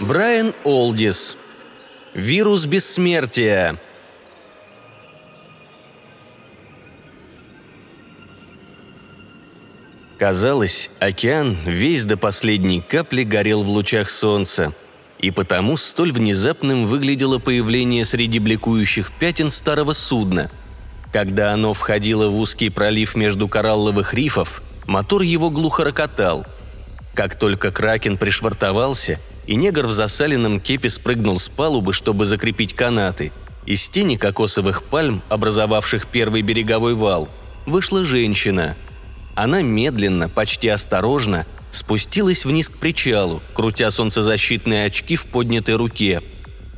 Брайан Олдис. Вирус бессмертия. Казалось, океан весь до последней капли горел в лучах солнца, и потому столь внезапным выглядело появление среди бликующих пятен старого судна. Когда оно входило в узкий пролив между коралловых рифов, мотор его глухо рокотал. Как только Кракен пришвартовался – и негр в засаленном кепе спрыгнул с палубы, чтобы закрепить канаты. Из тени кокосовых пальм, образовавших первый береговой вал, вышла женщина. Она медленно, почти осторожно, спустилась вниз к причалу, крутя солнцезащитные очки в поднятой руке.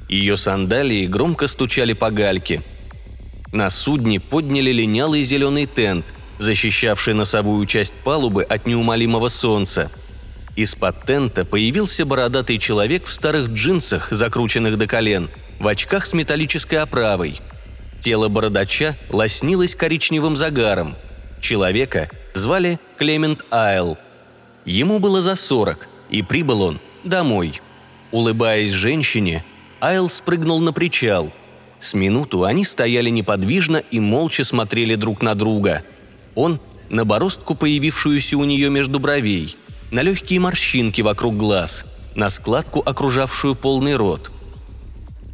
Ее сандалии громко стучали по гальке. На судне подняли линялый зеленый тент, защищавший носовую часть палубы от неумолимого солнца – из-под тента появился бородатый человек в старых джинсах, закрученных до колен, в очках с металлической оправой. Тело бородача лоснилось коричневым загаром. Человека звали Клемент Айл. Ему было за сорок, и прибыл он домой. Улыбаясь женщине, Айл спрыгнул на причал. С минуту они стояли неподвижно и молча смотрели друг на друга. Он – на бороздку, появившуюся у нее между бровей – на легкие морщинки вокруг глаз, на складку, окружавшую полный рот.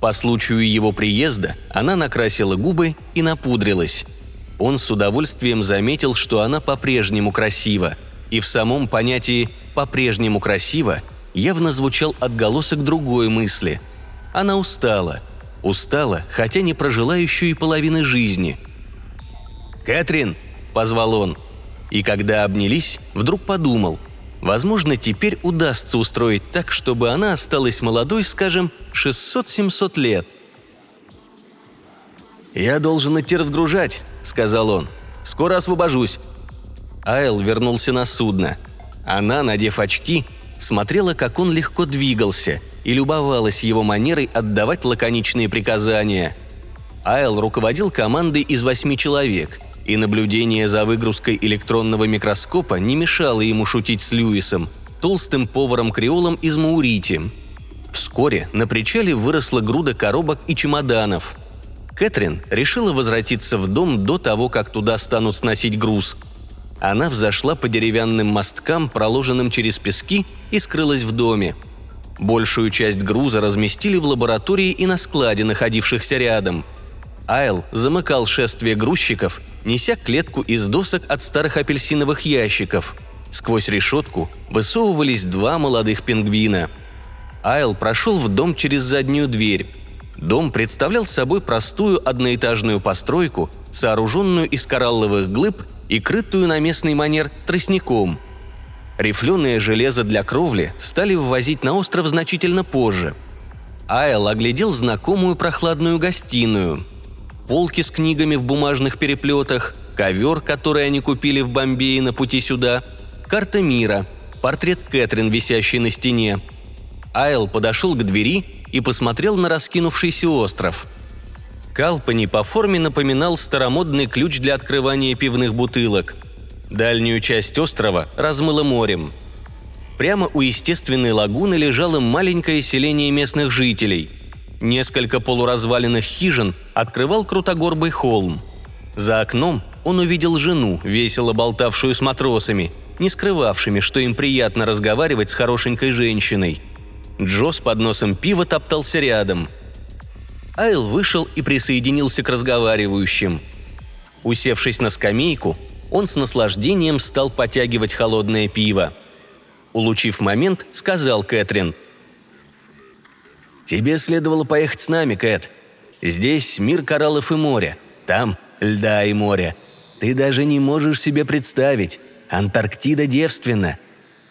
По случаю его приезда она накрасила губы и напудрилась. Он с удовольствием заметил, что она по-прежнему красива, и в самом понятии «по-прежнему красиво» явно звучал отголосок другой мысли. Она устала. Устала, хотя не прожила еще и половины жизни. «Кэтрин!» – позвал он. И когда обнялись, вдруг подумал – Возможно, теперь удастся устроить так, чтобы она осталась молодой, скажем, 600-700 лет. «Я должен идти разгружать», — сказал он. «Скоро освобожусь». Айл вернулся на судно. Она, надев очки, смотрела, как он легко двигался, и любовалась его манерой отдавать лаконичные приказания. Айл руководил командой из восьми человек — и наблюдение за выгрузкой электронного микроскопа не мешало ему шутить с Льюисом, толстым поваром-креолом из Маурити. Вскоре на причале выросла груда коробок и чемоданов. Кэтрин решила возвратиться в дом до того, как туда станут сносить груз. Она взошла по деревянным мосткам, проложенным через пески, и скрылась в доме. Большую часть груза разместили в лаборатории и на складе, находившихся рядом – Айл замыкал шествие грузчиков, неся клетку из досок от старых апельсиновых ящиков. Сквозь решетку высовывались два молодых пингвина. Айл прошел в дом через заднюю дверь. Дом представлял собой простую одноэтажную постройку, сооруженную из коралловых глыб и крытую на местный манер тростником. Рифленое железо для кровли стали ввозить на остров значительно позже. Айл оглядел знакомую прохладную гостиную – полки с книгами в бумажных переплетах, ковер, который они купили в Бомбее на пути сюда, карта мира, портрет Кэтрин, висящий на стене. Айл подошел к двери и посмотрел на раскинувшийся остров. Калпани по форме напоминал старомодный ключ для открывания пивных бутылок. Дальнюю часть острова размыло морем. Прямо у естественной лагуны лежало маленькое селение местных жителей – Несколько полуразваленных хижин открывал крутогорбый холм. За окном он увидел жену, весело болтавшую с матросами, не скрывавшими, что им приятно разговаривать с хорошенькой женщиной. Джо с подносом пива топтался рядом. Айл вышел и присоединился к разговаривающим. Усевшись на скамейку, он с наслаждением стал потягивать холодное пиво. Улучив момент, сказал Кэтрин – Тебе следовало поехать с нами, Кэт. Здесь мир кораллов и моря. Там льда и моря. Ты даже не можешь себе представить. Антарктида девственна.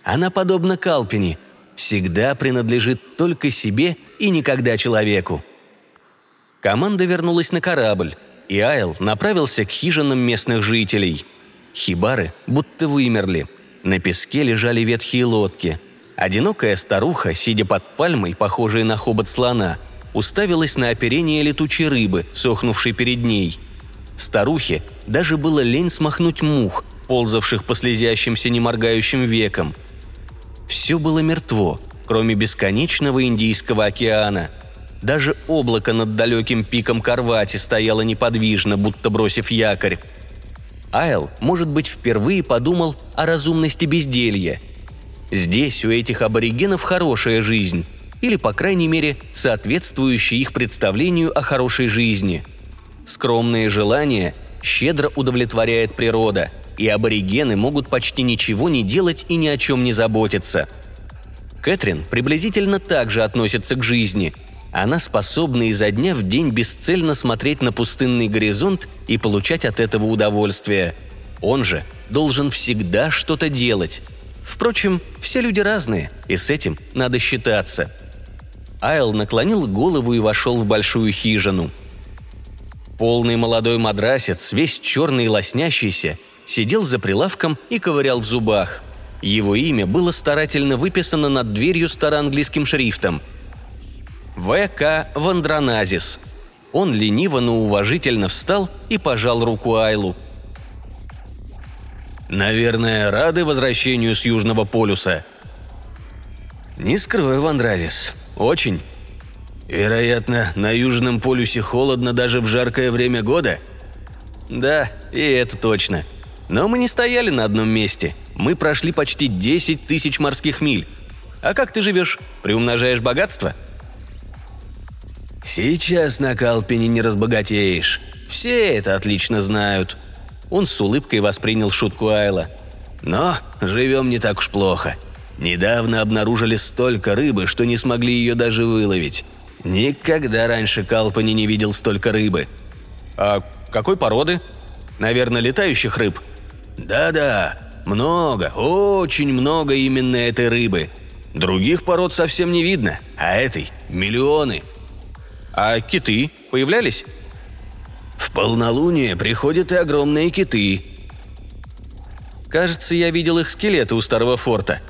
Она подобна Калпине. Всегда принадлежит только себе и никогда человеку. Команда вернулась на корабль, и Айл направился к хижинам местных жителей. Хибары будто вымерли. На песке лежали ветхие лодки. Одинокая старуха, сидя под пальмой, похожей на хобот слона, уставилась на оперение летучей рыбы, сохнувшей перед ней. Старухе даже было лень смахнуть мух, ползавших по слезящимся неморгающим векам. Все было мертво, кроме бесконечного Индийского океана. Даже облако над далеким пиком Карвати стояло неподвижно, будто бросив якорь. Айл, может быть, впервые подумал о разумности безделья. Здесь у этих аборигенов хорошая жизнь, или, по крайней мере, соответствующая их представлению о хорошей жизни. Скромные желания щедро удовлетворяет природа, и аборигены могут почти ничего не делать и ни о чем не заботиться. Кэтрин приблизительно так же относится к жизни – она способна изо дня в день бесцельно смотреть на пустынный горизонт и получать от этого удовольствие. Он же должен всегда что-то делать. Впрочем, все люди разные, и с этим надо считаться. Айл наклонил голову и вошел в большую хижину. Полный молодой мадрасец, весь черный и лоснящийся, сидел за прилавком и ковырял в зубах. Его имя было старательно выписано над дверью староанглийским шрифтом – в.К. Вандроназис. Он лениво, но уважительно встал и пожал руку Айлу. «Наверное, рады возвращению с Южного полюса?» «Не скрою, Вандразис. Очень. Вероятно, на Южном полюсе холодно даже в жаркое время года?» «Да, и это точно. Но мы не стояли на одном месте. Мы прошли почти 10 тысяч морских миль. А как ты живешь? Приумножаешь богатство?» «Сейчас на Калпине не разбогатеешь. Все это отлично знают». Он с улыбкой воспринял шутку Айла. «Но живем не так уж плохо. Недавно обнаружили столько рыбы, что не смогли ее даже выловить. Никогда раньше Калпани не видел столько рыбы». «А какой породы? Наверное, летающих рыб?» «Да-да, много, очень много именно этой рыбы. Других пород совсем не видно, а этой – миллионы. А киты появлялись? В полнолуние приходят и огромные киты. Кажется, я видел их скелеты у старого форта.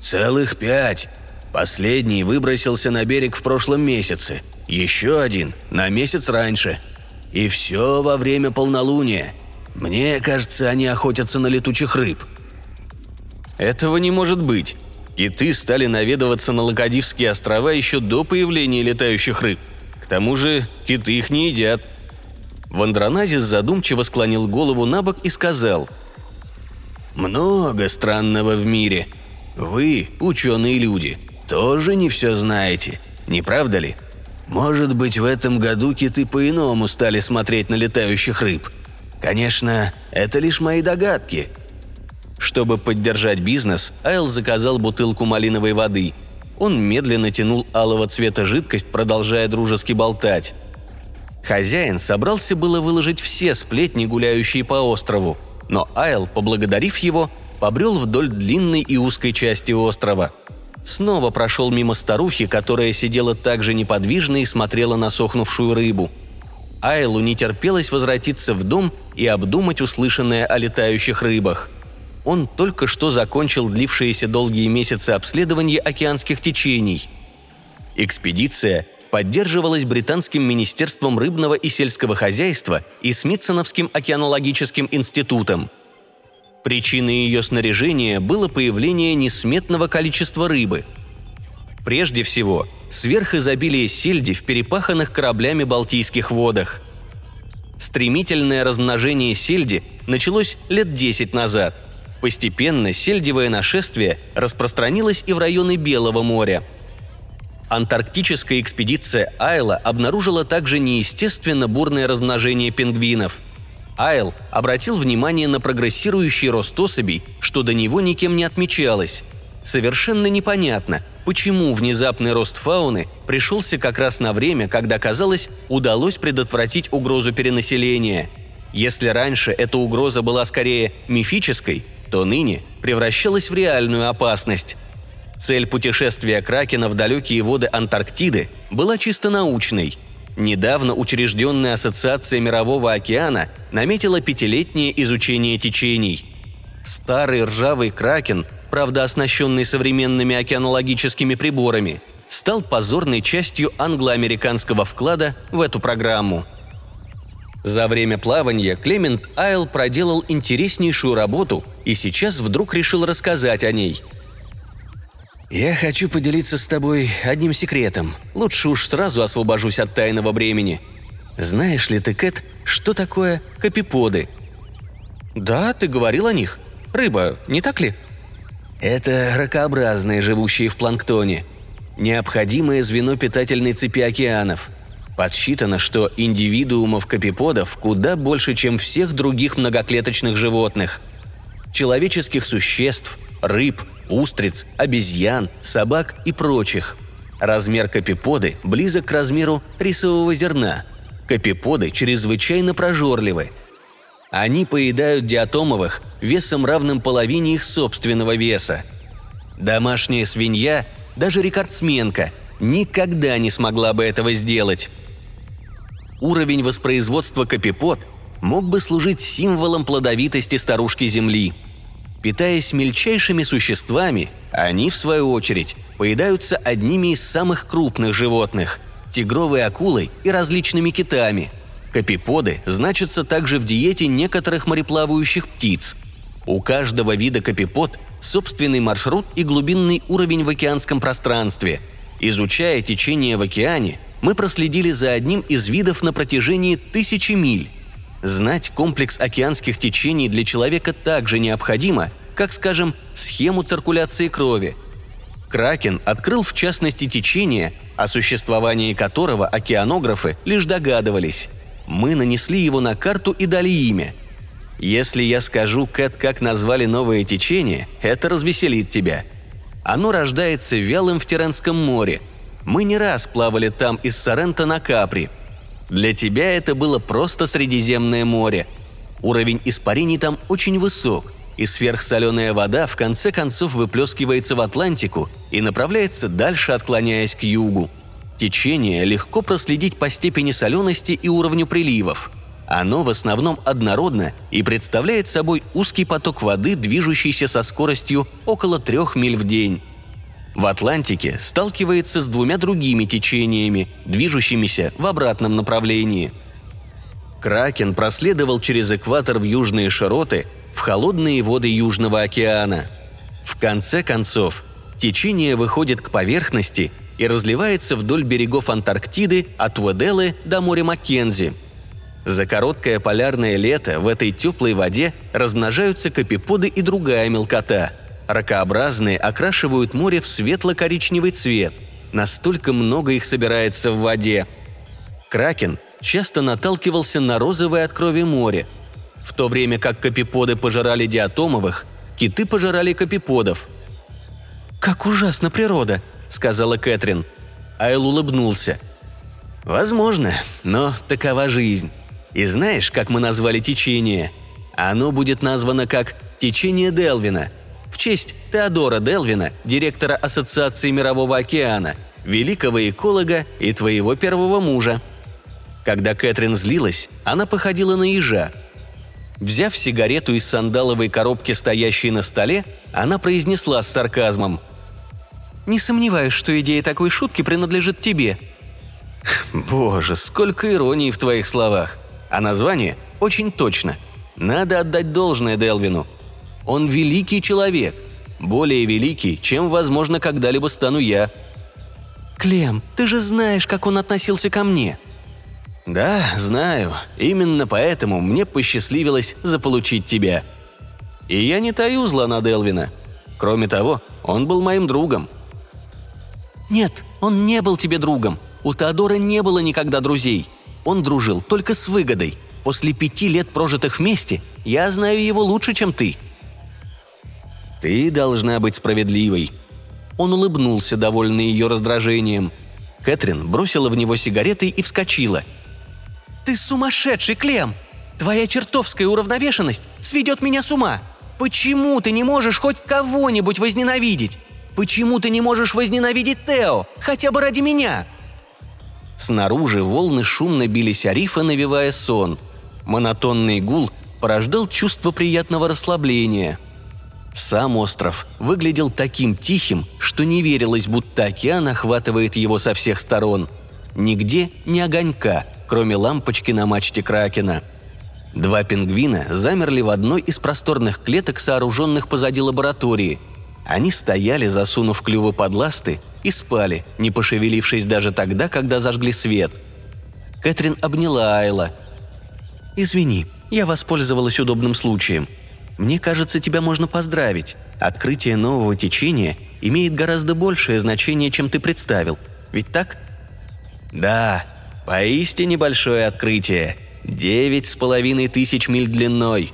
Целых пять. Последний выбросился на берег в прошлом месяце. Еще один на месяц раньше. И все во время полнолуния. Мне кажется, они охотятся на летучих рыб. Этого не может быть. Киты стали наведываться на Лакадивские острова еще до появления летающих рыб тому же киты их не едят». Вандроназис задумчиво склонил голову на бок и сказал. «Много странного в мире. Вы, ученые люди, тоже не все знаете, не правда ли? Может быть, в этом году киты по-иному стали смотреть на летающих рыб. Конечно, это лишь мои догадки». Чтобы поддержать бизнес, Айл заказал бутылку малиновой воды – он медленно тянул алого цвета жидкость, продолжая дружески болтать. Хозяин собрался было выложить все сплетни, гуляющие по острову, но Айл, поблагодарив его, побрел вдоль длинной и узкой части острова. Снова прошел мимо старухи, которая сидела так же неподвижно и смотрела на сохнувшую рыбу. Айлу не терпелось возвратиться в дом и обдумать услышанное о летающих рыбах – он только что закончил длившиеся долгие месяцы обследования океанских течений. Экспедиция поддерживалась Британским министерством рыбного и сельского хозяйства и Смитсоновским океанологическим институтом. Причиной ее снаряжения было появление несметного количества рыбы. Прежде всего, сверхизобилие сельди в перепаханных кораблями Балтийских водах. Стремительное размножение сельди началось лет 10 назад – Постепенно сельдевое нашествие распространилось и в районы Белого моря. Антарктическая экспедиция Айла обнаружила также неестественно бурное размножение пингвинов. Айл обратил внимание на прогрессирующий рост особей, что до него никем не отмечалось. Совершенно непонятно, почему внезапный рост фауны пришелся как раз на время, когда, казалось, удалось предотвратить угрозу перенаселения. Если раньше эта угроза была скорее мифической, то ныне превращалась в реальную опасность. Цель путешествия Кракена в далекие воды Антарктиды была чисто научной. Недавно учрежденная Ассоциация Мирового океана наметила пятилетнее изучение течений. Старый ржавый кракен, правда оснащенный современными океанологическими приборами, стал позорной частью англо-американского вклада в эту программу. За время плавания Клемент Айл проделал интереснейшую работу и сейчас вдруг решил рассказать о ней. «Я хочу поделиться с тобой одним секретом. Лучше уж сразу освобожусь от тайного бремени. Знаешь ли ты, Кэт, что такое капиподы?» «Да, ты говорил о них. Рыба, не так ли?» «Это ракообразные, живущие в планктоне. Необходимое звено питательной цепи океанов. Подсчитано, что индивидуумов капиподов куда больше, чем всех других многоклеточных животных. Человеческих существ, рыб, устриц, обезьян, собак и прочих. Размер капиподы близок к размеру рисового зерна. Капиподы чрезвычайно прожорливы. Они поедают диатомовых весом равным половине их собственного веса. Домашняя свинья, даже рекордсменка, никогда не смогла бы этого сделать. Уровень воспроизводства капипод мог бы служить символом плодовитости старушки Земли. Питаясь мельчайшими существами, они, в свою очередь, поедаются одними из самых крупных животных – тигровой акулой и различными китами. Капиподы значатся также в диете некоторых мореплавающих птиц. У каждого вида капипод собственный маршрут и глубинный уровень в океанском пространстве. Изучая течение в океане, мы проследили за одним из видов на протяжении тысячи миль. Знать комплекс океанских течений для человека также необходимо, как, скажем, схему циркуляции крови. Кракен открыл в частности течение, о существовании которого океанографы лишь догадывались. Мы нанесли его на карту и дали имя. Если я скажу, Кэт, как назвали новое течение, это развеселит тебя. Оно рождается вялым в Тиренском море. Мы не раз плавали там из Сорента на Капри. Для тебя это было просто Средиземное море. Уровень испарений там очень высок, и сверхсоленая вода в конце концов выплескивается в Атлантику и направляется дальше, отклоняясь к югу – Течение легко проследить по степени солености и уровню приливов. Оно в основном однородно и представляет собой узкий поток воды, движущийся со скоростью около трех миль в день. В Атлантике сталкивается с двумя другими течениями, движущимися в обратном направлении. Кракен проследовал через экватор в южные широты, в холодные воды Южного океана. В конце концов, течение выходит к поверхности и разливается вдоль берегов Антарктиды от Уэделы до моря Маккензи. За короткое полярное лето в этой теплой воде размножаются капиподы и другая мелкота. Ракообразные окрашивают море в светло-коричневый цвет. Настолько много их собирается в воде. Кракен часто наталкивался на розовое от крови море. В то время как капиподы пожирали диатомовых, киты пожирали капиподов. «Как ужасна природа!» сказала Кэтрин. Айл улыбнулся. «Возможно, но такова жизнь. И знаешь, как мы назвали течение? Оно будет названо как «Течение Делвина», в честь Теодора Делвина, директора Ассоциации Мирового океана, великого эколога и твоего первого мужа. Когда Кэтрин злилась, она походила на ежа. Взяв сигарету из сандаловой коробки, стоящей на столе, она произнесла с сарказмом – не сомневаюсь, что идея такой шутки принадлежит тебе». «Боже, сколько иронии в твоих словах. А название очень точно. Надо отдать должное Делвину. Он великий человек. Более великий, чем, возможно, когда-либо стану я». «Клем, ты же знаешь, как он относился ко мне», «Да, знаю. Именно поэтому мне посчастливилось заполучить тебя. И я не таю зла на Делвина. Кроме того, он был моим другом. «Нет, он не был тебе другом. У Теодора не было никогда друзей. Он дружил только с выгодой. После пяти лет, прожитых вместе, я знаю его лучше, чем ты». «Ты должна быть справедливой». Он улыбнулся, довольный ее раздражением. Кэтрин бросила в него сигареты и вскочила. «Ты сумасшедший, Клем! Твоя чертовская уравновешенность сведет меня с ума! Почему ты не можешь хоть кого-нибудь возненавидеть? Почему ты не можешь возненавидеть Тео? Хотя бы ради меня!» Снаружи волны шумно бились о рифа, навевая сон. Монотонный гул порождал чувство приятного расслабления. Сам остров выглядел таким тихим, что не верилось, будто океан охватывает его со всех сторон. Нигде ни огонька, кроме лампочки на мачте Кракена. Два пингвина замерли в одной из просторных клеток, сооруженных позади лаборатории. Они стояли, засунув клювы под ласты, и спали, не пошевелившись даже тогда, когда зажгли свет. Кэтрин обняла Айла. «Извини, я воспользовалась удобным случаем. Мне кажется, тебя можно поздравить. Открытие нового течения имеет гораздо большее значение, чем ты представил. Ведь так?» «Да, поистине большое открытие. Девять с половиной тысяч миль длиной».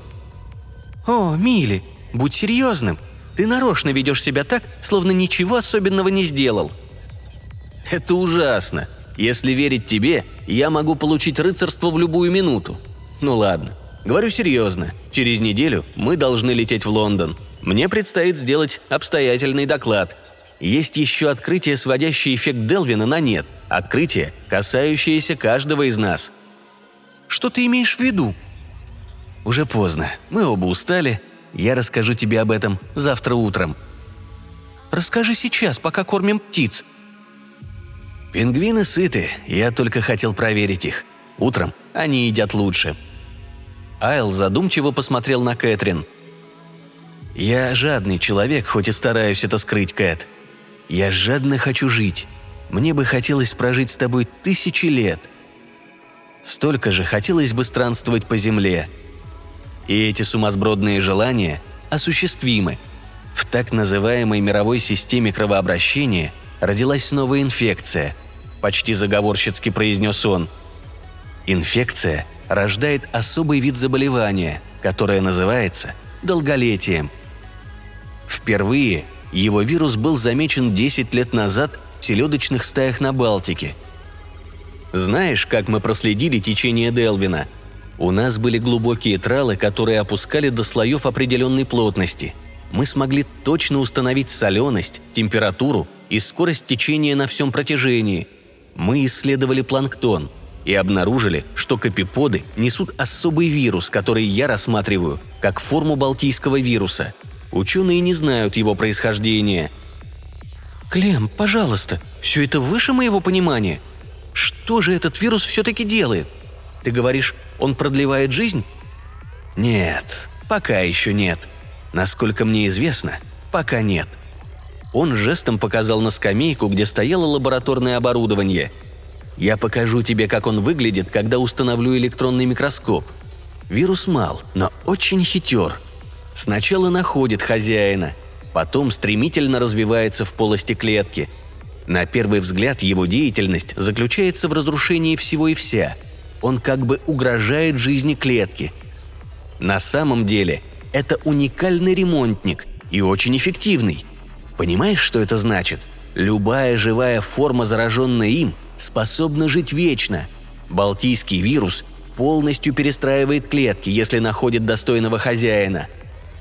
«О, Мили, будь серьезным. Ты нарочно ведешь себя так, словно ничего особенного не сделал». «Это ужасно. Если верить тебе, я могу получить рыцарство в любую минуту. Ну ладно, говорю серьезно. Через неделю мы должны лететь в Лондон. Мне предстоит сделать обстоятельный доклад. Есть еще открытие, сводящее эффект Делвина на нет. Открытие, касающееся каждого из нас. Что ты имеешь в виду? Уже поздно. Мы оба устали, я расскажу тебе об этом завтра утром». «Расскажи сейчас, пока кормим птиц». «Пингвины сыты, я только хотел проверить их. Утром они едят лучше». Айл задумчиво посмотрел на Кэтрин. «Я жадный человек, хоть и стараюсь это скрыть, Кэт. Я жадно хочу жить. Мне бы хотелось прожить с тобой тысячи лет. Столько же хотелось бы странствовать по земле, и эти сумасбродные желания осуществимы. В так называемой мировой системе кровообращения родилась новая инфекция. Почти заговорщицки произнес он. Инфекция рождает особый вид заболевания, которое называется долголетием. Впервые его вирус был замечен 10 лет назад в селедочных стаях на Балтике. Знаешь, как мы проследили течение Делвина – у нас были глубокие тралы, которые опускали до слоев определенной плотности. Мы смогли точно установить соленость, температуру и скорость течения на всем протяжении. Мы исследовали планктон и обнаружили, что капиподы несут особый вирус, который я рассматриваю как форму балтийского вируса. Ученые не знают его происхождения. «Клем, пожалуйста, все это выше моего понимания. Что же этот вирус все-таки делает?» Ты говоришь, он продлевает жизнь? Нет, пока еще нет. Насколько мне известно, пока нет. Он жестом показал на скамейку, где стояло лабораторное оборудование. Я покажу тебе, как он выглядит, когда установлю электронный микроскоп. Вирус мал, но очень хитер. Сначала находит хозяина, потом стремительно развивается в полости клетки. На первый взгляд его деятельность заключается в разрушении всего и вся – он как бы угрожает жизни клетки. На самом деле это уникальный ремонтник и очень эффективный. Понимаешь, что это значит? Любая живая форма, зараженная им, способна жить вечно. Балтийский вирус полностью перестраивает клетки, если находит достойного хозяина.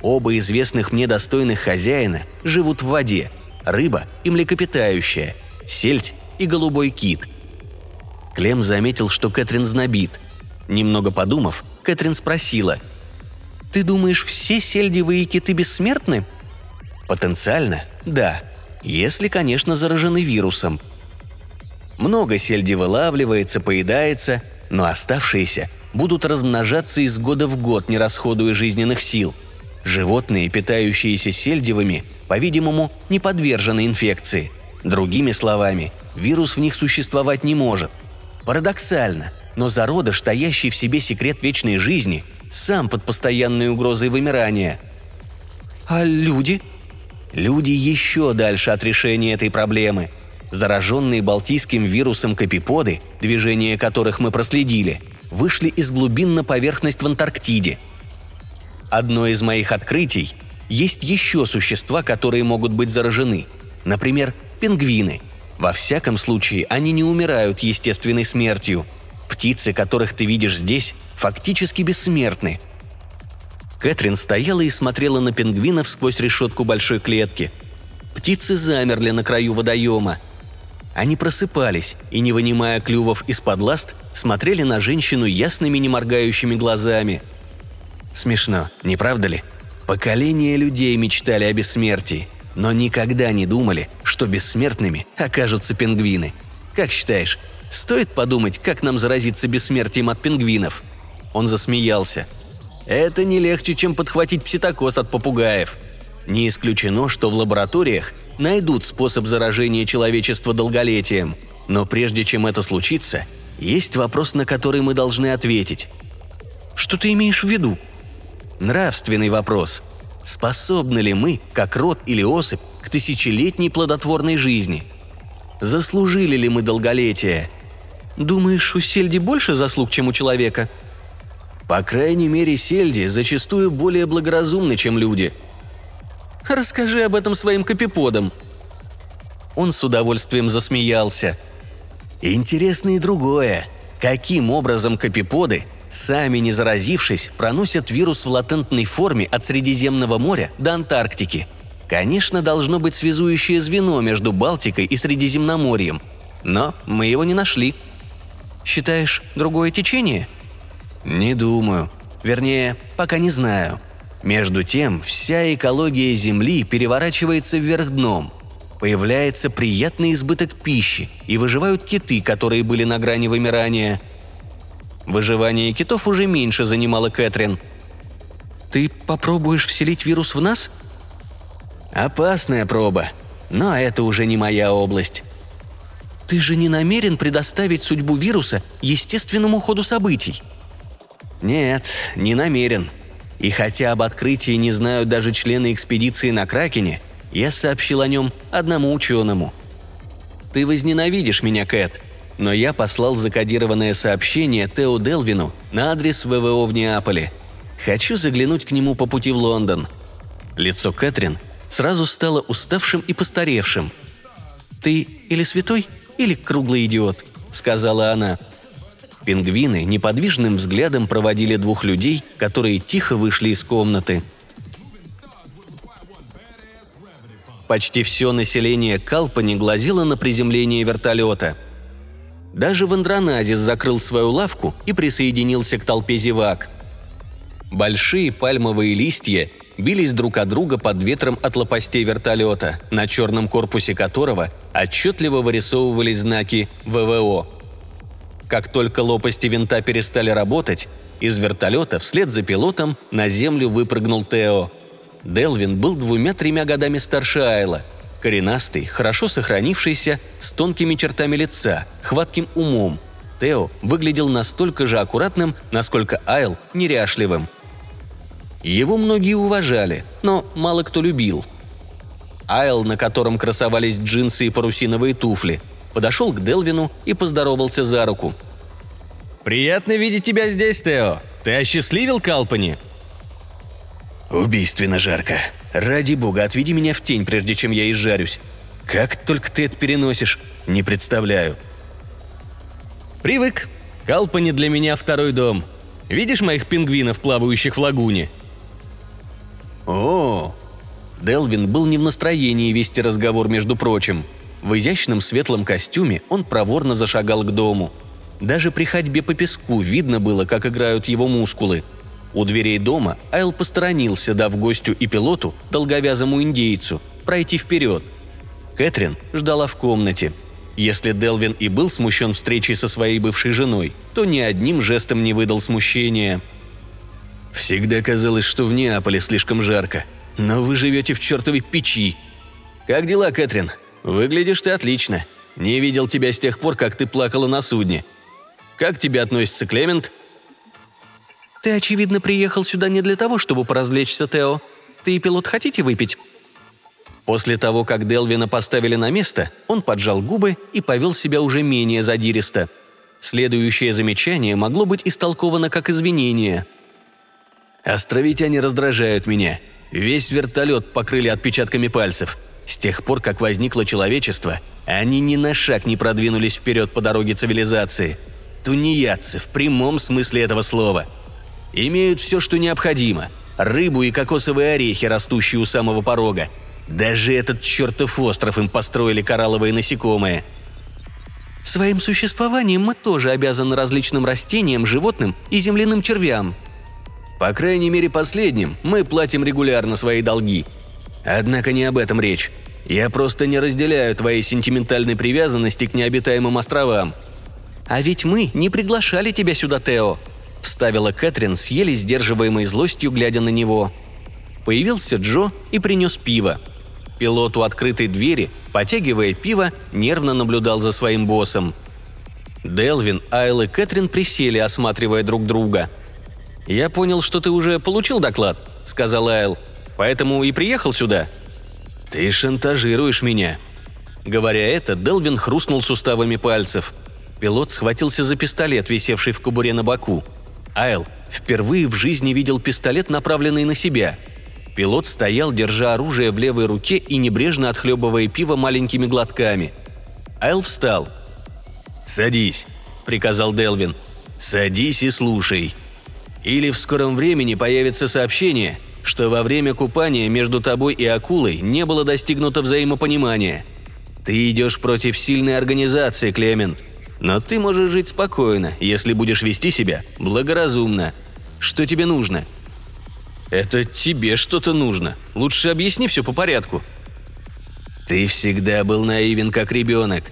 Оба известных мне достойных хозяина живут в воде – рыба и млекопитающая, сельдь и голубой кит – Клем заметил, что Кэтрин знобит. Немного подумав, Кэтрин спросила. «Ты думаешь, все сельдевые киты бессмертны?» «Потенциально, да. Если, конечно, заражены вирусом. Много сельди вылавливается, поедается, но оставшиеся будут размножаться из года в год, не расходуя жизненных сил. Животные, питающиеся сельдевыми, по-видимому, не подвержены инфекции. Другими словами, вирус в них существовать не может – Парадоксально, но зародыш, стоящий в себе секрет вечной жизни, сам под постоянной угрозой вымирания. А люди? Люди еще дальше от решения этой проблемы. Зараженные балтийским вирусом капиподы, движение которых мы проследили, вышли из глубин на поверхность в Антарктиде. Одно из моих открытий – есть еще существа, которые могут быть заражены. Например, пингвины – во всяком случае, они не умирают естественной смертью. Птицы, которых ты видишь здесь, фактически бессмертны. Кэтрин стояла и смотрела на пингвинов сквозь решетку большой клетки. Птицы замерли на краю водоема. Они просыпались и, не вынимая клювов из-под ласт, смотрели на женщину ясными неморгающими глазами. Смешно, не правда ли? Поколения людей мечтали о бессмертии, но никогда не думали, что бессмертными окажутся пингвины. Как считаешь, стоит подумать, как нам заразиться бессмертием от пингвинов?» Он засмеялся. «Это не легче, чем подхватить пситокоз от попугаев. Не исключено, что в лабораториях найдут способ заражения человечества долголетием. Но прежде чем это случится, есть вопрос, на который мы должны ответить. Что ты имеешь в виду? Нравственный вопрос. Способны ли мы, как род или особь, к тысячелетней плодотворной жизни? Заслужили ли мы долголетие? Думаешь, у Сельди больше заслуг, чем у человека? По крайней мере, Сельди зачастую более благоразумны, чем люди. Расскажи об этом своим копиподам. Он с удовольствием засмеялся. Интересно и другое. Каким образом копиподы сами не заразившись, проносят вирус в латентной форме от Средиземного моря до Антарктики. Конечно, должно быть связующее звено между Балтикой и Средиземноморьем, но мы его не нашли. Считаешь, другое течение? Не думаю. Вернее, пока не знаю. Между тем, вся экология Земли переворачивается вверх дном. Появляется приятный избыток пищи, и выживают киты, которые были на грани вымирания – Выживание китов уже меньше занимало Кэтрин. «Ты попробуешь вселить вирус в нас?» «Опасная проба. Но это уже не моя область». «Ты же не намерен предоставить судьбу вируса естественному ходу событий?» «Нет, не намерен. И хотя об открытии не знают даже члены экспедиции на Кракене, я сообщил о нем одному ученому. Ты возненавидишь меня, Кэт но я послал закодированное сообщение Тео Делвину на адрес ВВО в Неаполе. Хочу заглянуть к нему по пути в Лондон. Лицо Кэтрин сразу стало уставшим и постаревшим. «Ты или святой, или круглый идиот», — сказала она. Пингвины неподвижным взглядом проводили двух людей, которые тихо вышли из комнаты. Почти все население Калпани глазило на приземление вертолета — даже Вандроназис закрыл свою лавку и присоединился к толпе зевак. Большие пальмовые листья бились друг от друга под ветром от лопастей вертолета, на черном корпусе которого отчетливо вырисовывались знаки ВВО. Как только лопасти винта перестали работать, из вертолета вслед за пилотом на землю выпрыгнул Тео. Делвин был двумя-тремя годами старше Айла – Коренастый, хорошо сохранившийся, с тонкими чертами лица, хватким умом. Тео выглядел настолько же аккуратным, насколько Айл – неряшливым. Его многие уважали, но мало кто любил. Айл, на котором красовались джинсы и парусиновые туфли, подошел к Делвину и поздоровался за руку. «Приятно видеть тебя здесь, Тео. Ты осчастливил Калпани?» «Убийственно жарко. Ради бога, отведи меня в тень, прежде чем я изжарюсь. Как только ты это переносишь, не представляю». «Привык. Калпани для меня второй дом. Видишь моих пингвинов, плавающих в лагуне?» «О!» Делвин был не в настроении вести разговор, между прочим. В изящном светлом костюме он проворно зашагал к дому. Даже при ходьбе по песку видно было, как играют его мускулы – у дверей дома Айл посторонился, дав гостю и пилоту, долговязому индейцу, пройти вперед. Кэтрин ждала в комнате. Если Делвин и был смущен встречей со своей бывшей женой, то ни одним жестом не выдал смущения. «Всегда казалось, что в Неаполе слишком жарко. Но вы живете в чертовой печи. Как дела, Кэтрин? Выглядишь ты отлично. Не видел тебя с тех пор, как ты плакала на судне. Как тебе относится Клемент?» «Ты, очевидно, приехал сюда не для того, чтобы поразвлечься, Тео. Ты и пилот хотите выпить?» После того, как Делвина поставили на место, он поджал губы и повел себя уже менее задиристо. Следующее замечание могло быть истолковано как извинение. «Островитяне раздражают меня. Весь вертолет покрыли отпечатками пальцев. С тех пор, как возникло человечество, они ни на шаг не продвинулись вперед по дороге цивилизации. Тунеядцы в прямом смысле этого слова – Имеют все, что необходимо. Рыбу и кокосовые орехи, растущие у самого порога. Даже этот чертов остров им построили коралловые насекомые. Своим существованием мы тоже обязаны различным растениям, животным и земляным червям. По крайней мере, последним мы платим регулярно свои долги. Однако не об этом речь. Я просто не разделяю твоей сентиментальной привязанности к необитаемым островам. А ведь мы не приглашали тебя сюда, Тео», – вставила Кэтрин с еле сдерживаемой злостью, глядя на него. Появился Джо и принес пиво. Пилот у открытой двери, потягивая пиво, нервно наблюдал за своим боссом. Делвин, Айл и Кэтрин присели, осматривая друг друга. «Я понял, что ты уже получил доклад», — сказал Айл. «Поэтому и приехал сюда». «Ты шантажируешь меня». Говоря это, Делвин хрустнул суставами пальцев. Пилот схватился за пистолет, висевший в кобуре на боку. Айл впервые в жизни видел пистолет, направленный на себя — Пилот стоял, держа оружие в левой руке и небрежно отхлебывая пиво маленькими глотками. Айл встал. «Садись», — приказал Делвин. «Садись и слушай. Или в скором времени появится сообщение, что во время купания между тобой и акулой не было достигнуто взаимопонимания. Ты идешь против сильной организации, Клемент. Но ты можешь жить спокойно, если будешь вести себя благоразумно. Что тебе нужно?» «Это тебе что-то нужно. Лучше объясни все по порядку». «Ты всегда был наивен, как ребенок.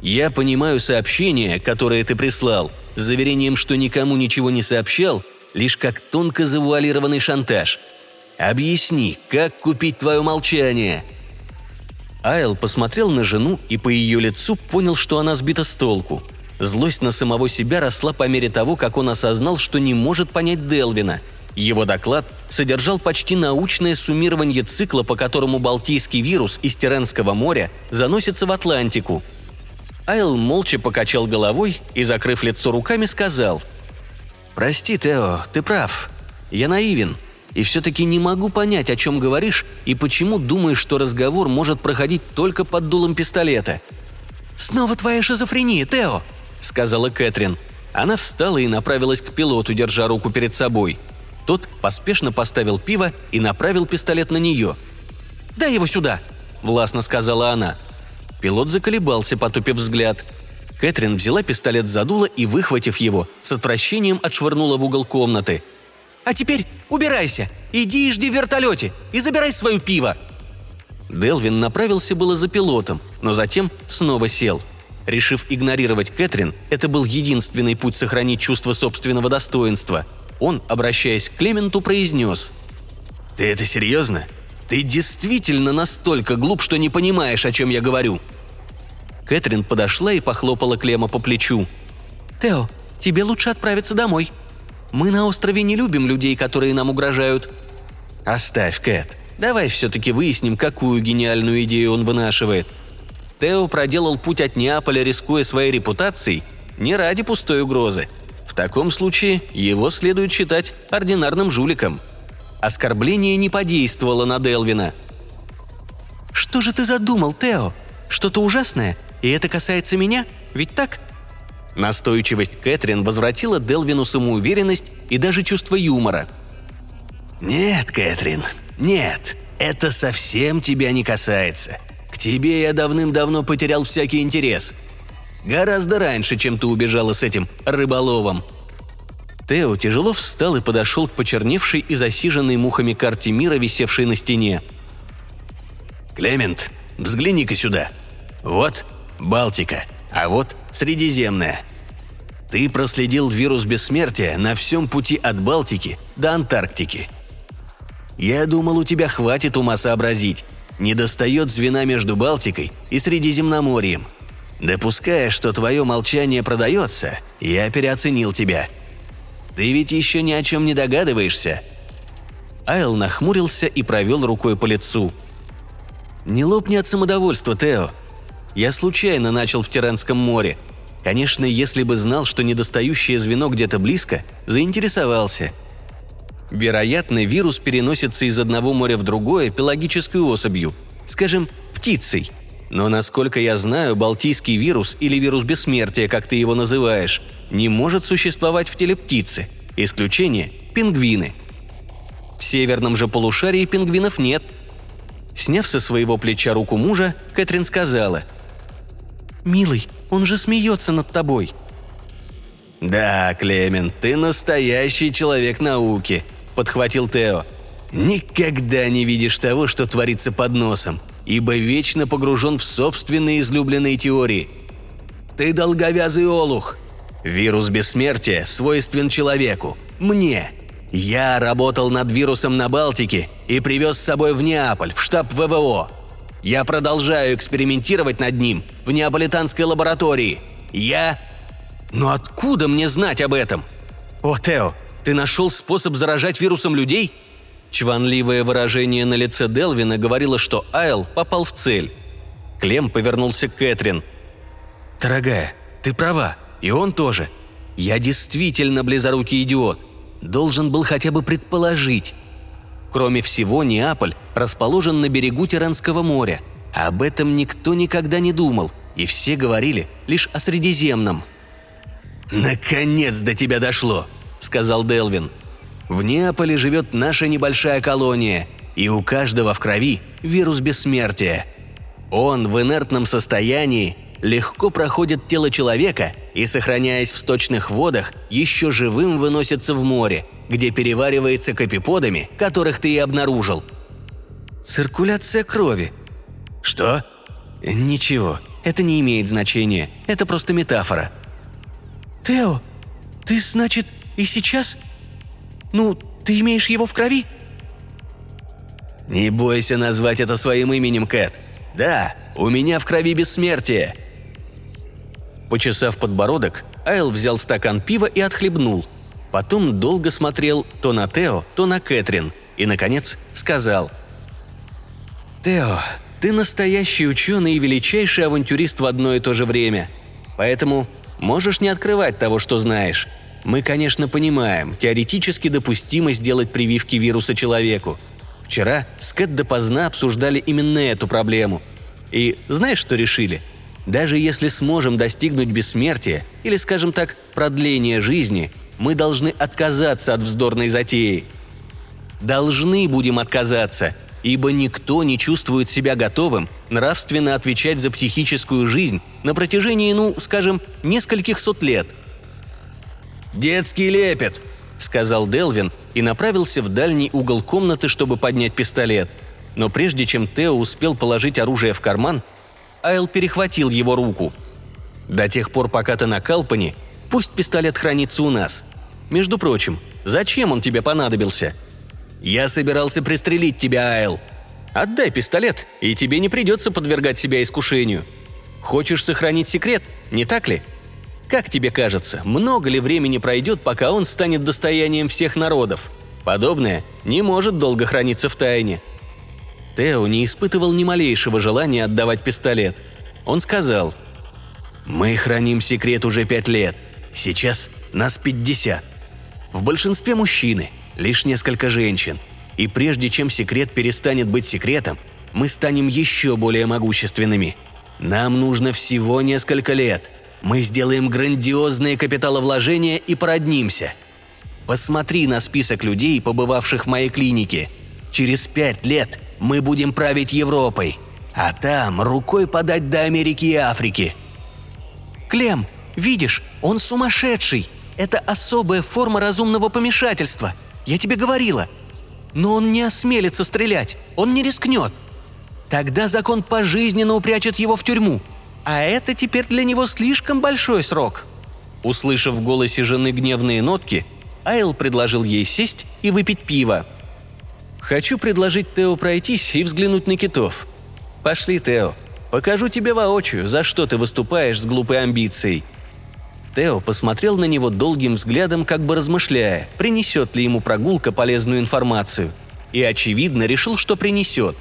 Я понимаю сообщение, которое ты прислал, с заверением, что никому ничего не сообщал, лишь как тонко завуалированный шантаж. Объясни, как купить твое молчание?» Айл посмотрел на жену и по ее лицу понял, что она сбита с толку. Злость на самого себя росла по мере того, как он осознал, что не может понять Делвина – его доклад содержал почти научное суммирование цикла, по которому Балтийский вирус из Теренского моря заносится в Атлантику. Айл молча покачал головой и, закрыв лицо руками, сказал «Прости, Тео, ты прав. Я наивен. И все-таки не могу понять, о чем говоришь и почему думаешь, что разговор может проходить только под дулом пистолета». «Снова твоя шизофрения, Тео», — сказала Кэтрин. Она встала и направилась к пилоту, держа руку перед собой — тот поспешно поставил пиво и направил пистолет на нее. «Дай его сюда!» – властно сказала она. Пилот заколебался, потупив взгляд. Кэтрин взяла пистолет за дуло и, выхватив его, с отвращением отшвырнула в угол комнаты. «А теперь убирайся! Иди и жди в вертолете! И забирай свое пиво!» Делвин направился было за пилотом, но затем снова сел. Решив игнорировать Кэтрин, это был единственный путь сохранить чувство собственного достоинства – он, обращаясь к Клементу, произнес. «Ты это серьезно? Ты действительно настолько глуп, что не понимаешь, о чем я говорю?» Кэтрин подошла и похлопала Клема по плечу. «Тео, тебе лучше отправиться домой. Мы на острове не любим людей, которые нам угрожают». «Оставь, Кэт. Давай все-таки выясним, какую гениальную идею он вынашивает». Тео проделал путь от Неаполя, рискуя своей репутацией, не ради пустой угрозы, таком случае его следует считать ординарным жуликом. Оскорбление не подействовало на Делвина. «Что же ты задумал, Тео? Что-то ужасное? И это касается меня? Ведь так?» Настойчивость Кэтрин возвратила Делвину самоуверенность и даже чувство юмора. «Нет, Кэтрин, нет, это совсем тебя не касается. К тебе я давным-давно потерял всякий интерес. Гораздо раньше, чем ты убежала с этим рыболовом». Тео тяжело встал и подошел к почерневшей и засиженной мухами карте мира, висевшей на стене. «Клемент, взгляни-ка сюда. Вот Балтика, а вот Средиземная. Ты проследил вирус бессмертия на всем пути от Балтики до Антарктики. Я думал, у тебя хватит ума сообразить. Не достает звена между Балтикой и Средиземноморьем – Допуская, что твое молчание продается, я переоценил тебя. Ты ведь еще ни о чем не догадываешься». Айл нахмурился и провел рукой по лицу. «Не лопни от самодовольства, Тео. Я случайно начал в Тиранском море. Конечно, если бы знал, что недостающее звено где-то близко, заинтересовался. Вероятно, вирус переносится из одного моря в другое пелагической особью, скажем, птицей – но, насколько я знаю, балтийский вирус или вирус бессмертия, как ты его называешь, не может существовать в теле птицы. Исключение – пингвины. В северном же полушарии пингвинов нет. Сняв со своего плеча руку мужа, Кэтрин сказала. «Милый, он же смеется над тобой». «Да, Клемент, ты настоящий человек науки», – подхватил Тео. «Никогда не видишь того, что творится под носом, ибо вечно погружен в собственные излюбленные теории. Ты долговязый олух. Вирус бессмертия свойствен человеку. Мне. Я работал над вирусом на Балтике и привез с собой в Неаполь, в штаб ВВО. Я продолжаю экспериментировать над ним в неаполитанской лаборатории. Я... Но откуда мне знать об этом? О, Тео, ты нашел способ заражать вирусом людей? Чванливое выражение на лице Делвина говорило, что Айл попал в цель. Клем повернулся к Кэтрин. «Дорогая, ты права, и он тоже. Я действительно близорукий идиот. Должен был хотя бы предположить. Кроме всего, Неаполь расположен на берегу Тиранского моря. Об этом никто никогда не думал, и все говорили лишь о Средиземном. «Наконец до тебя дошло», — сказал Делвин. «В Неаполе живет наша небольшая колония, и у каждого в крови вирус бессмертия. Он в инертном состоянии легко проходит тело человека и, сохраняясь в сточных водах, еще живым выносится в море — где переваривается капиподами, которых ты и обнаружил. Циркуляция крови. Что? Ничего, это не имеет значения, это просто метафора. Тео, ты, значит, и сейчас? Ну, ты имеешь его в крови? Не бойся назвать это своим именем, Кэт. Да, у меня в крови бессмертие. Почесав подбородок, Айл взял стакан пива и отхлебнул – Потом долго смотрел то на Тео, то на Кэтрин и, наконец, сказал «Тео, ты настоящий ученый и величайший авантюрист в одно и то же время. Поэтому можешь не открывать того, что знаешь. Мы, конечно, понимаем, теоретически допустимо сделать прививки вируса человеку. Вчера с Кэт допоздна обсуждали именно эту проблему. И знаешь, что решили? Даже если сможем достигнуть бессмертия, или, скажем так, продления жизни – мы должны отказаться от вздорной затеи. Должны будем отказаться, ибо никто не чувствует себя готовым нравственно отвечать за психическую жизнь на протяжении, ну, скажем, нескольких сот лет. «Детский лепет», — сказал Делвин и направился в дальний угол комнаты, чтобы поднять пистолет. Но прежде чем Тео успел положить оружие в карман, Айл перехватил его руку. «До тех пор, пока ты на Калпане, пусть пистолет хранится у нас. Между прочим, зачем он тебе понадобился? Я собирался пристрелить тебя, Айл. Отдай пистолет, и тебе не придется подвергать себя искушению. Хочешь сохранить секрет, не так ли? Как тебе кажется, много ли времени пройдет, пока он станет достоянием всех народов? Подобное не может долго храниться в тайне. Тео не испытывал ни малейшего желания отдавать пистолет. Он сказал, «Мы храним секрет уже пять лет. Сейчас нас пятьдесят. В большинстве мужчины, лишь несколько женщин. И прежде чем секрет перестанет быть секретом, мы станем еще более могущественными. Нам нужно всего несколько лет. Мы сделаем грандиозные капиталовложения и породнимся. Посмотри на список людей, побывавших в моей клинике. Через пять лет мы будем править Европой, а там рукой подать до Америки и Африки. Клем, видишь, он сумасшедший!» Это особая форма разумного помешательства. Я тебе говорила. Но он не осмелится стрелять, он не рискнет. Тогда закон пожизненно упрячет его в тюрьму. А это теперь для него слишком большой срок». Услышав в голосе жены гневные нотки, Айл предложил ей сесть и выпить пиво. «Хочу предложить Тео пройтись и взглянуть на китов. Пошли, Тео. Покажу тебе воочию, за что ты выступаешь с глупой амбицией», Тео посмотрел на него долгим взглядом, как бы размышляя, принесет ли ему прогулка полезную информацию. И, очевидно, решил, что принесет.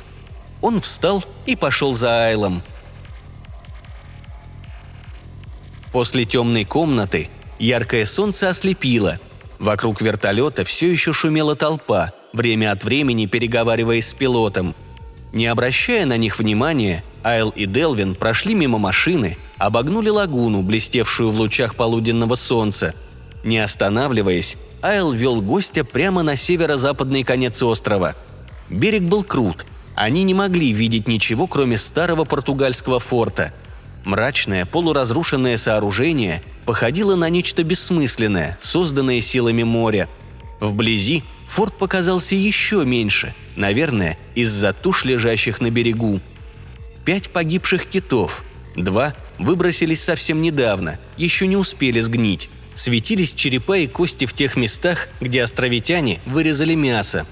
Он встал и пошел за Айлом. После темной комнаты яркое солнце ослепило. Вокруг вертолета все еще шумела толпа, время от времени переговариваясь с пилотом. Не обращая на них внимания, Айл и Делвин прошли мимо машины – обогнули лагуну, блестевшую в лучах полуденного солнца. Не останавливаясь, Айл вел гостя прямо на северо-западный конец острова. Берег был крут, они не могли видеть ничего, кроме старого португальского форта. Мрачное, полуразрушенное сооружение походило на нечто бессмысленное, созданное силами моря. Вблизи форт показался еще меньше, наверное, из-за туш, лежащих на берегу. Пять погибших китов, два выбросились совсем недавно, еще не успели сгнить. Светились черепа и кости в тех местах, где островитяне вырезали мясо.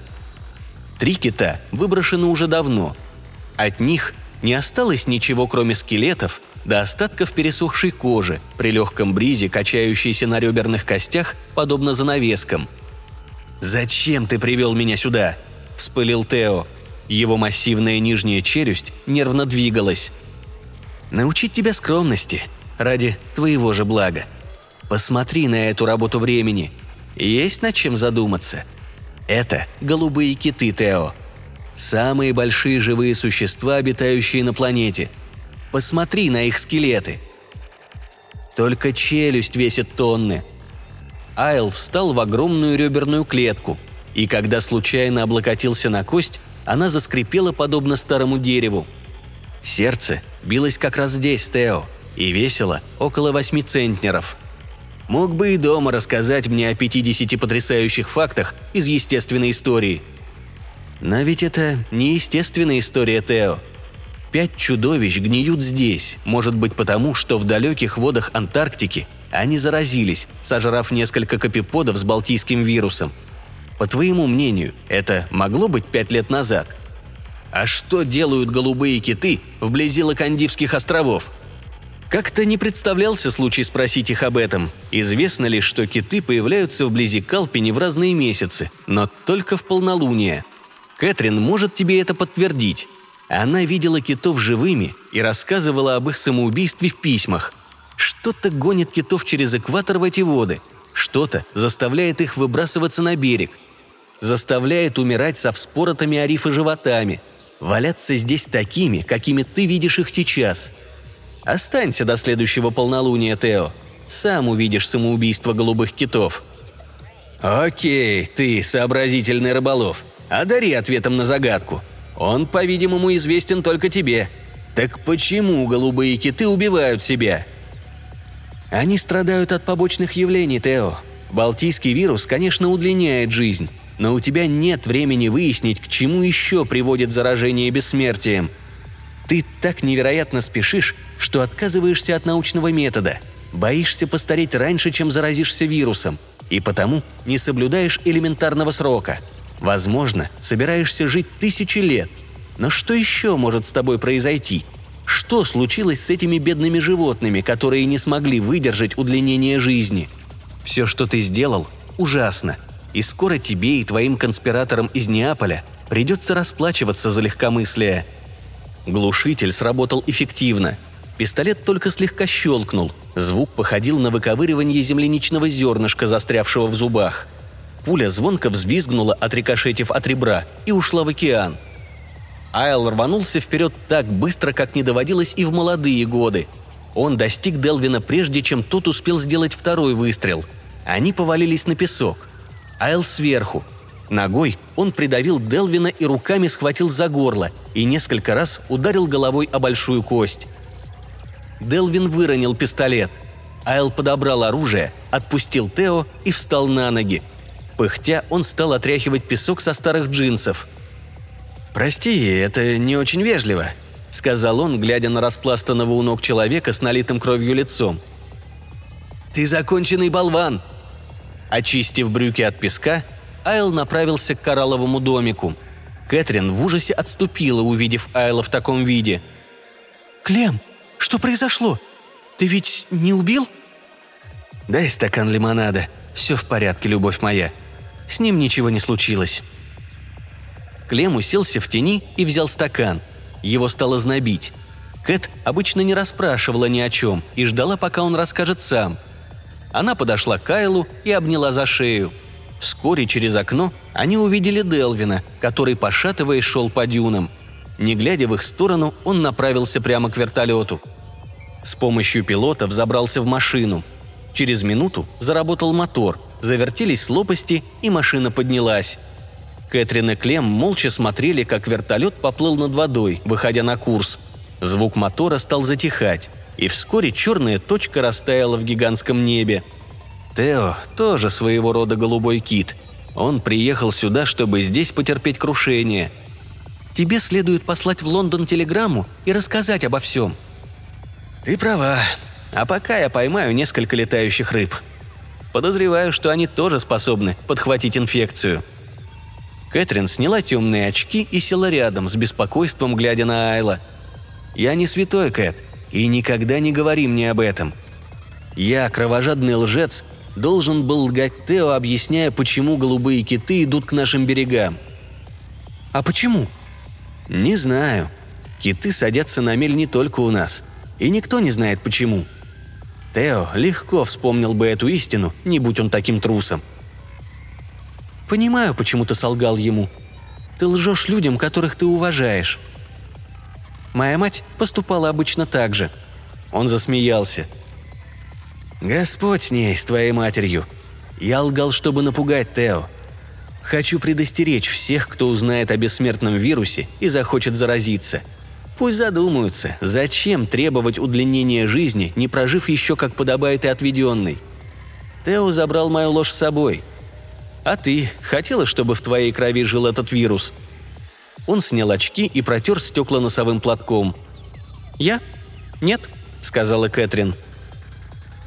Три кита выброшены уже давно. От них не осталось ничего, кроме скелетов, до остатков пересохшей кожи, при легком бризе, качающейся на реберных костях, подобно занавескам. «Зачем ты привел меня сюда?» – вспылил Тео. Его массивная нижняя челюсть нервно двигалась. «Научить тебя скромности, ради твоего же блага. Посмотри на эту работу времени. Есть над чем задуматься. Это голубые киты, Тео. Самые большие живые существа, обитающие на планете. Посмотри на их скелеты. Только челюсть весит тонны. Айл встал в огромную реберную клетку, и когда случайно облокотился на кость, она заскрипела подобно старому дереву. Сердце билось как раз здесь, Тео, и весило около восьми центнеров. Мог бы и дома рассказать мне о 50 потрясающих фактах из естественной истории. Но ведь это не естественная история, Тео. Пять чудовищ гниют здесь, может быть потому, что в далеких водах Антарктики они заразились, сожрав несколько копиподов с балтийским вирусом – по твоему мнению, это могло быть пять лет назад? А что делают голубые киты вблизи Лакандивских островов? Как-то не представлялся случай спросить их об этом. Известно лишь, что киты появляются вблизи Калпини в разные месяцы, но только в полнолуние. Кэтрин может тебе это подтвердить. Она видела китов живыми и рассказывала об их самоубийстве в письмах. Что-то гонит китов через экватор в эти воды. Что-то заставляет их выбрасываться на берег – заставляет умирать со вспоротыми о животами, валяться здесь такими, какими ты видишь их сейчас. Останься до следующего полнолуния, Тео. Сам увидишь самоубийство голубых китов. Окей, ты, сообразительный рыболов, одари ответом на загадку. Он, по-видимому, известен только тебе. Так почему голубые киты убивают себя? Они страдают от побочных явлений, Тео. Балтийский вирус, конечно, удлиняет жизнь, но у тебя нет времени выяснить, к чему еще приводит заражение бессмертием. Ты так невероятно спешишь, что отказываешься от научного метода, боишься постареть раньше, чем заразишься вирусом, и потому не соблюдаешь элементарного срока. Возможно, собираешься жить тысячи лет. Но что еще может с тобой произойти? Что случилось с этими бедными животными, которые не смогли выдержать удлинение жизни? Все, что ты сделал, ужасно – и скоро тебе и твоим конспираторам из Неаполя придется расплачиваться за легкомыслие. Глушитель сработал эффективно. Пистолет только слегка щелкнул. Звук походил на выковыривание земляничного зернышка, застрявшего в зубах. Пуля звонко взвизгнула, отрикошетив от ребра, и ушла в океан. Айл рванулся вперед так быстро, как не доводилось и в молодые годы. Он достиг Делвина прежде, чем тот успел сделать второй выстрел. Они повалились на песок – Айл сверху. Ногой он придавил Делвина и руками схватил за горло и несколько раз ударил головой о большую кость. Делвин выронил пистолет. Айл подобрал оружие, отпустил Тео и встал на ноги. Пыхтя, он стал отряхивать песок со старых джинсов. «Прости, это не очень вежливо», — сказал он, глядя на распластанного у ног человека с налитым кровью лицом. «Ты законченный болван», Очистив брюки от песка, Айл направился к коралловому домику. Кэтрин в ужасе отступила, увидев Айла в таком виде. «Клем, что произошло? Ты ведь не убил?» «Дай стакан лимонада. Все в порядке, любовь моя. С ним ничего не случилось». Клем уселся в тени и взял стакан. Его стало знобить. Кэт обычно не расспрашивала ни о чем и ждала, пока он расскажет сам – она подошла к Кайлу и обняла за шею. Вскоре через окно они увидели Делвина, который, пошатываясь, шел по дюнам. Не глядя в их сторону, он направился прямо к вертолету. С помощью пилота взобрался в машину. Через минуту заработал мотор, завертелись лопасти, и машина поднялась. Кэтрин и Клем молча смотрели, как вертолет поплыл над водой, выходя на курс. Звук мотора стал затихать. и вскоре черная точка растаяла в гигантском небе. Тео тоже своего рода голубой кит. Он приехал сюда, чтобы здесь потерпеть крушение. Тебе следует послать в Лондон телеграмму и рассказать обо всем. Ты права. А пока я поймаю несколько летающих рыб. Подозреваю, что они тоже способны подхватить инфекцию. Кэтрин сняла темные очки и села рядом, с беспокойством глядя на Айла. «Я не святой, Кэт, и никогда не говори мне об этом. Я, кровожадный лжец, должен был лгать Тео, объясняя, почему голубые киты идут к нашим берегам. А почему? Не знаю. Киты садятся на мель не только у нас. И никто не знает почему. Тео легко вспомнил бы эту истину, не будь он таким трусом. Понимаю, почему ты солгал ему. Ты лжешь людям, которых ты уважаешь. Моя мать поступала обычно так же. Он засмеялся. «Господь с ней, с твоей матерью. Я лгал, чтобы напугать Тео. Хочу предостеречь всех, кто узнает о бессмертном вирусе и захочет заразиться. Пусть задумаются, зачем требовать удлинения жизни, не прожив еще как подобает и отведенный. Тео забрал мою ложь с собой – а ты хотела, чтобы в твоей крови жил этот вирус?» Он снял очки и протер стекла носовым платком. «Я? Нет», — сказала Кэтрин.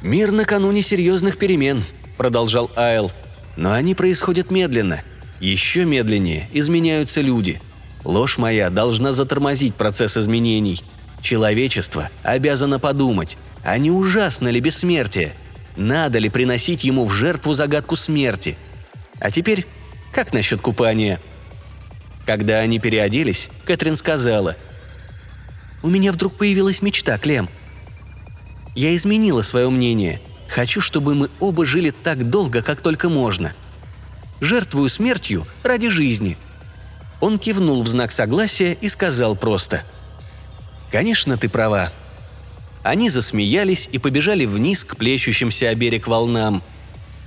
«Мир накануне серьезных перемен», — продолжал Айл. «Но они происходят медленно. Еще медленнее изменяются люди. Ложь моя должна затормозить процесс изменений. Человечество обязано подумать, а не ужасно ли бессмертие? Надо ли приносить ему в жертву загадку смерти — а теперь, как насчет купания?» Когда они переоделись, Кэтрин сказала. «У меня вдруг появилась мечта, Клем. Я изменила свое мнение. Хочу, чтобы мы оба жили так долго, как только можно. Жертвую смертью ради жизни». Он кивнул в знак согласия и сказал просто. «Конечно, ты права». Они засмеялись и побежали вниз к плещущимся о берег волнам –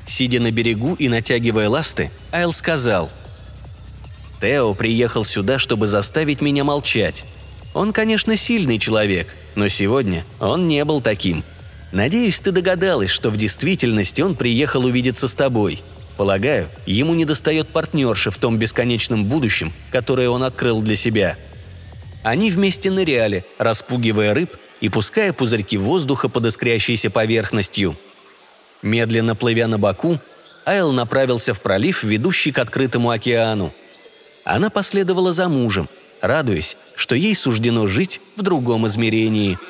Сидя на берегу и натягивая ласты, Айл сказал «Тео приехал сюда, чтобы заставить меня молчать. Он, конечно, сильный человек, но сегодня он не был таким. Надеюсь, ты догадалась, что в действительности он приехал увидеться с тобой. Полагаю, ему недостает партнерши в том бесконечном будущем, которое он открыл для себя». Они вместе ныряли, распугивая рыб и пуская пузырьки воздуха под искрящейся поверхностью – Медленно плывя на боку, Айл направился в пролив, ведущий к открытому океану. Она последовала за мужем, радуясь, что ей суждено жить в другом измерении –